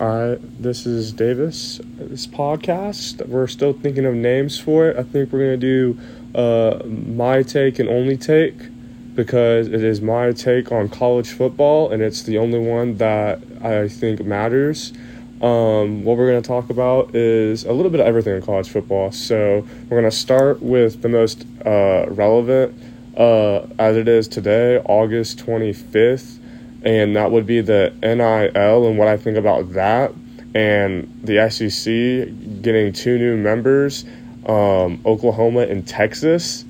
All right, this is Davis. This podcast, we're still thinking of names for it. I think we're going to do uh, my take and only take because it is my take on college football and it's the only one that I think matters. Um, what we're going to talk about is a little bit of everything in college football. So we're going to start with the most uh, relevant uh, as it is today, August 25th, and that would be the NIL and what I think about that, and the SEC getting two new members, um, Oklahoma and Texas.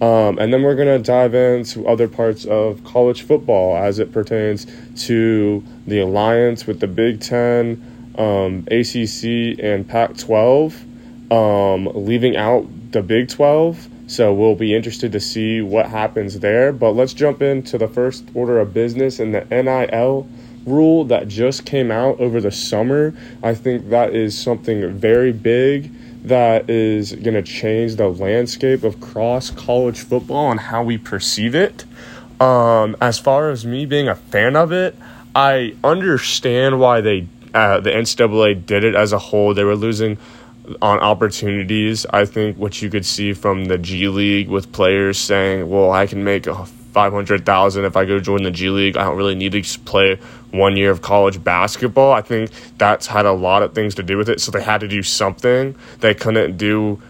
Um, and then we're going to dive into other parts of college football as it pertains to the alliance with the Big Ten, um, ACC, and Pac 12, um, leaving out the Big 12. So we'll be interested to see what happens there. But let's jump into the first order of business and the NIL rule that just came out over the summer. I think that is something very big that is going to change the landscape of cross college football and how we perceive it. Um, as far as me being a fan of it, I understand why they uh, the NCAA did it as a whole. They were losing on opportunities. I think what you could see from the G League with players saying, "Well, I can make a five hundred thousand if I go join the G League. I don't really need to play one year of college basketball." I think that's had a lot of things to do with it. So they had to do something. They couldn't do.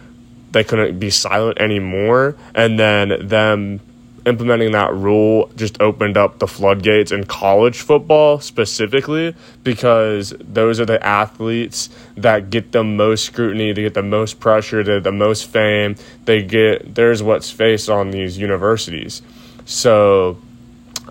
They couldn't be silent anymore, and then them implementing that rule just opened up the floodgates in college football specifically because those are the athletes that get the most scrutiny, they get the most pressure, they get the most fame. They get there's what's faced on these universities. So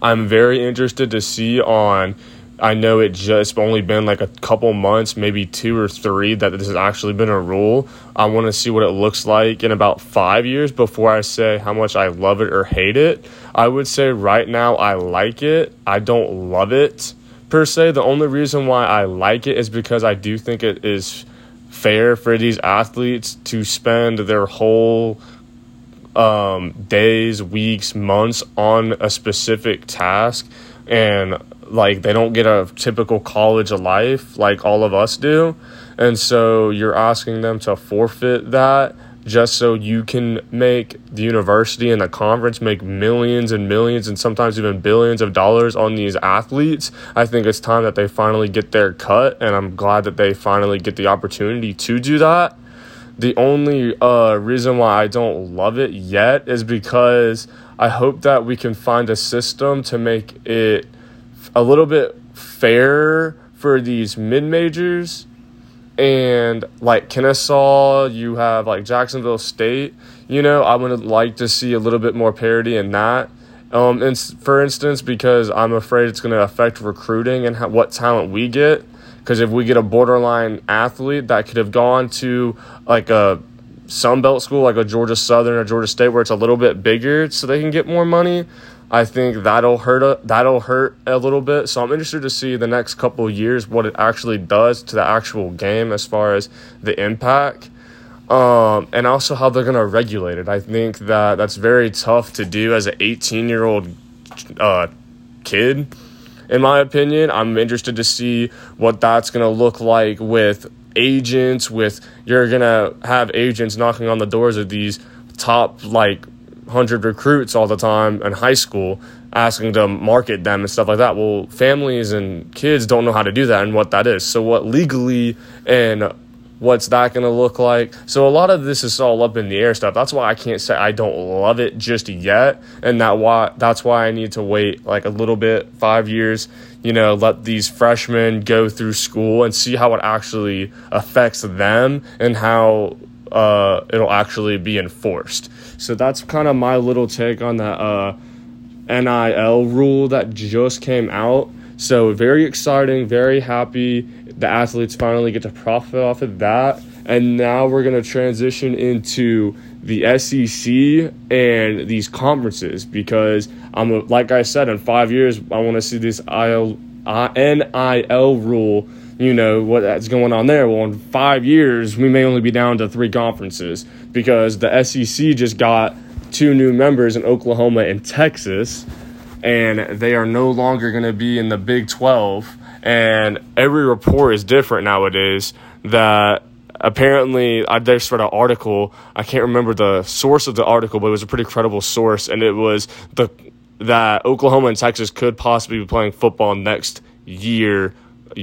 I'm very interested to see on I know it just only been like a couple months, maybe two or three, that this has actually been a rule. I want to see what it looks like in about five years before I say how much I love it or hate it. I would say right now I like it. I don't love it per se. The only reason why I like it is because I do think it is fair for these athletes to spend their whole um, days, weeks, months on a specific task and like they don't get a typical college life like all of us do. And so you're asking them to forfeit that just so you can make the university and the conference make millions and millions and sometimes even billions of dollars on these athletes. I think it's time that they finally get their cut and i'm glad that they finally get the opportunity to do that. The only uh, reason why i don't love it yet is because i hope that we can find a system to make it a little bit fairer for these mid majors and like Kennesaw, you have like Jacksonville State. You know, I would like to see a little bit more parity in that. Um, and for instance, because I'm afraid it's going to affect recruiting and how, what talent we get. Because if we get a borderline athlete that could have gone to like a Sun Belt school, like a Georgia Southern or Georgia State, where it's a little bit bigger, so they can get more money, I think that'll hurt a, that'll hurt a little bit. So I'm interested to see the next couple years what it actually does to the actual game as far as the impact. Um, and also how they're going to regulate it. I think that that's very tough to do as an 18 year old uh, kid. In my opinion, I'm interested to see what that's going to look like with agents. With you're going to have agents knocking on the doors of these top like 100 recruits all the time in high school asking to market them and stuff like that. Well, families and kids don't know how to do that and what that is. So, what legally and what's that going to look like? So, a lot of this is all up in the air stuff. That's why I can't say I don't love it just yet. And that why that's why I need to wait like a little bit, five years, you know, let these freshmen go through school and see how it actually affects them and how uh, it'll actually be enforced. So that's kind of my little take on that uh, NIL rule that just came out. So very exciting, very happy. The athletes finally get to profit off of that. And now we're going to transition into the SEC and these conferences because I'm like I said in 5 years I want to see this IL, NIL rule you know what's going on there. Well, in five years, we may only be down to three conferences because the SEC just got two new members in Oklahoma and Texas, and they are no longer going to be in the Big 12. And every report is different nowadays. That apparently I just read an article. I can't remember the source of the article, but it was a pretty credible source, and it was the that Oklahoma and Texas could possibly be playing football next year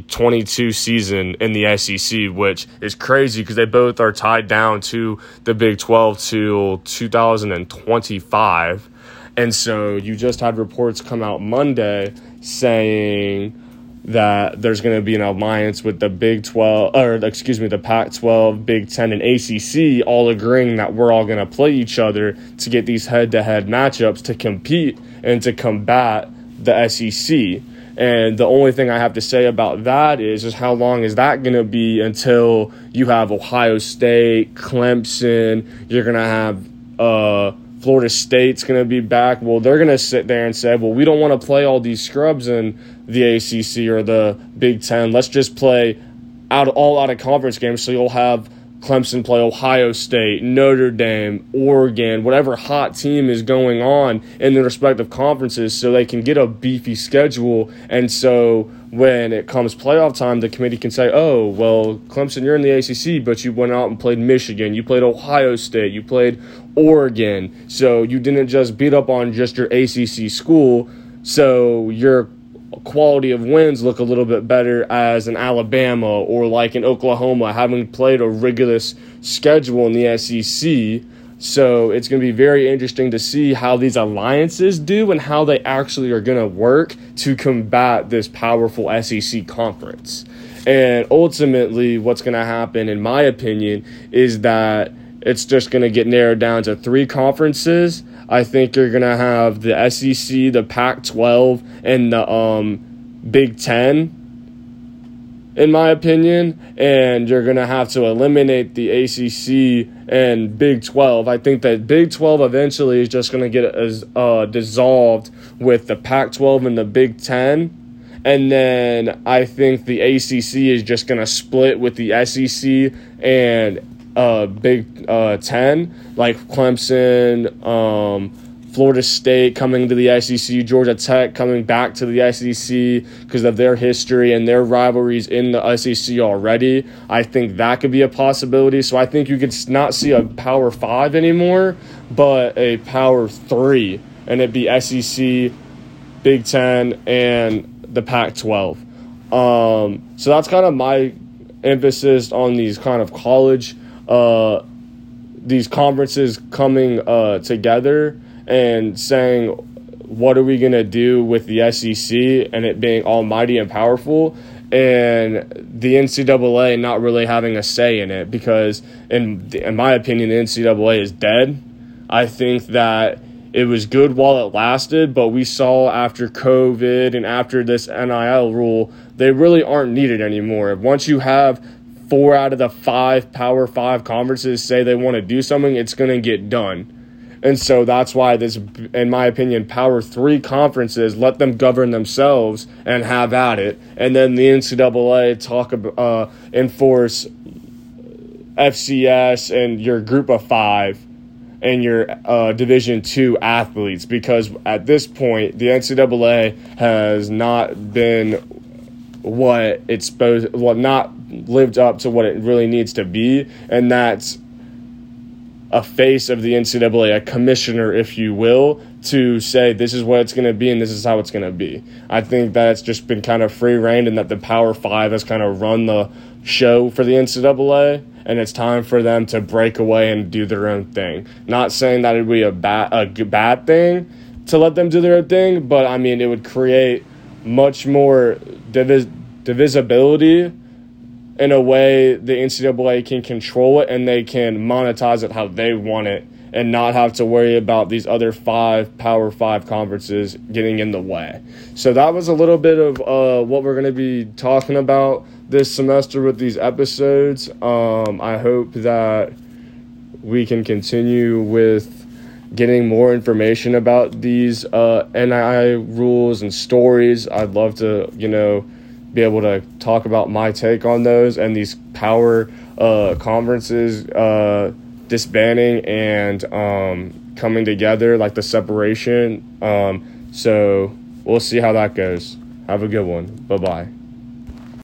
22 season in the SEC, which is crazy because they both are tied down to the Big 12 till 2025. And so you just had reports come out Monday saying that there's going to be an alliance with the Big 12, or excuse me, the Pac 12, Big 10, and ACC, all agreeing that we're all going to play each other to get these head to head matchups to compete and to combat the SEC. And the only thing I have to say about that is, is how long is that going to be until you have Ohio State, Clemson, you're going to have uh, Florida State's going to be back. Well, they're going to sit there and say, well, we don't want to play all these scrubs in the ACC or the Big Ten. Let's just play out all out of conference games. So you'll have Clemson play Ohio State, Notre Dame, Oregon, whatever hot team is going on in their respective conferences so they can get a beefy schedule. And so when it comes playoff time, the committee can say, oh, well, Clemson, you're in the ACC, but you went out and played Michigan, you played Ohio State, you played Oregon. So you didn't just beat up on just your ACC school. So you're quality of wins look a little bit better as an Alabama or like an Oklahoma having played a rigorous schedule in the SEC. So it's going to be very interesting to see how these alliances do and how they actually are going to work to combat this powerful SEC conference. And ultimately, what's going to happen, in my opinion, is that it's just going to get narrowed down to three conferences I think you're going to have the SEC, the Pac 12, and the um, Big Ten, in my opinion. And you're going to have to eliminate the ACC and Big 12. I think that Big 12 eventually is just going to get uh, dissolved with the Pac 12 and the Big Ten. And then I think the ACC is just going to split with the SEC and uh, Big uh, Ten, like Clemson, um, Florida State coming to the SEC, Georgia Tech coming back to the SEC because of their history and their rivalries in the SEC already. I think that could be a possibility. So I think you could not see a Power Five anymore, but a Power Three, and it'd be SEC, Big Ten, and the Pac 12. Um, so that's kind of my emphasis on these kind of college uh, these conferences coming uh, together and saying, what are we going to do with the SEC and it being almighty and powerful? And the NCAA not really having a say in it because, in, in my opinion, the NCAA is dead. I think that it was good while it lasted, but we saw after COVID and after this NIL rule, they really aren't needed anymore. Once you have four out of the five Power Five conferences say they want to do something, it's going to get done. And so that's why this, in my opinion, Power Three conferences let them govern themselves and have at it, and then the NCAA talk about uh, enforce FCS and your Group of Five and your uh, Division two athletes because at this point the NCAA has not been what it's supposed well not lived up to what it really needs to be, and that's a face of the NCAA, a commissioner, if you will, to say this is what it's going to be and this is how it's going to be. I think that's just been kind of free rein and that the Power Five has kind of run the show for the NCAA, and it's time for them to break away and do their own thing. Not saying that it would be a bad a bad thing to let them do their own thing, but I mean it would create much more divis- divisibility in a way the NCAA can control it and they can monetize it how they want it and not have to worry about these other five Power Five conferences getting in the way. So that was a little bit of uh, what we're going to be talking about this semester with these episodes. Um, I hope that we can continue with getting more information about these uh, NIL rules and stories. I'd love to, you know be able to talk about my take on those and these power uh, conferences uh, disbanding and um, coming together, like the separation. Um, so we'll see how that goes. Have a good one. Bye bye.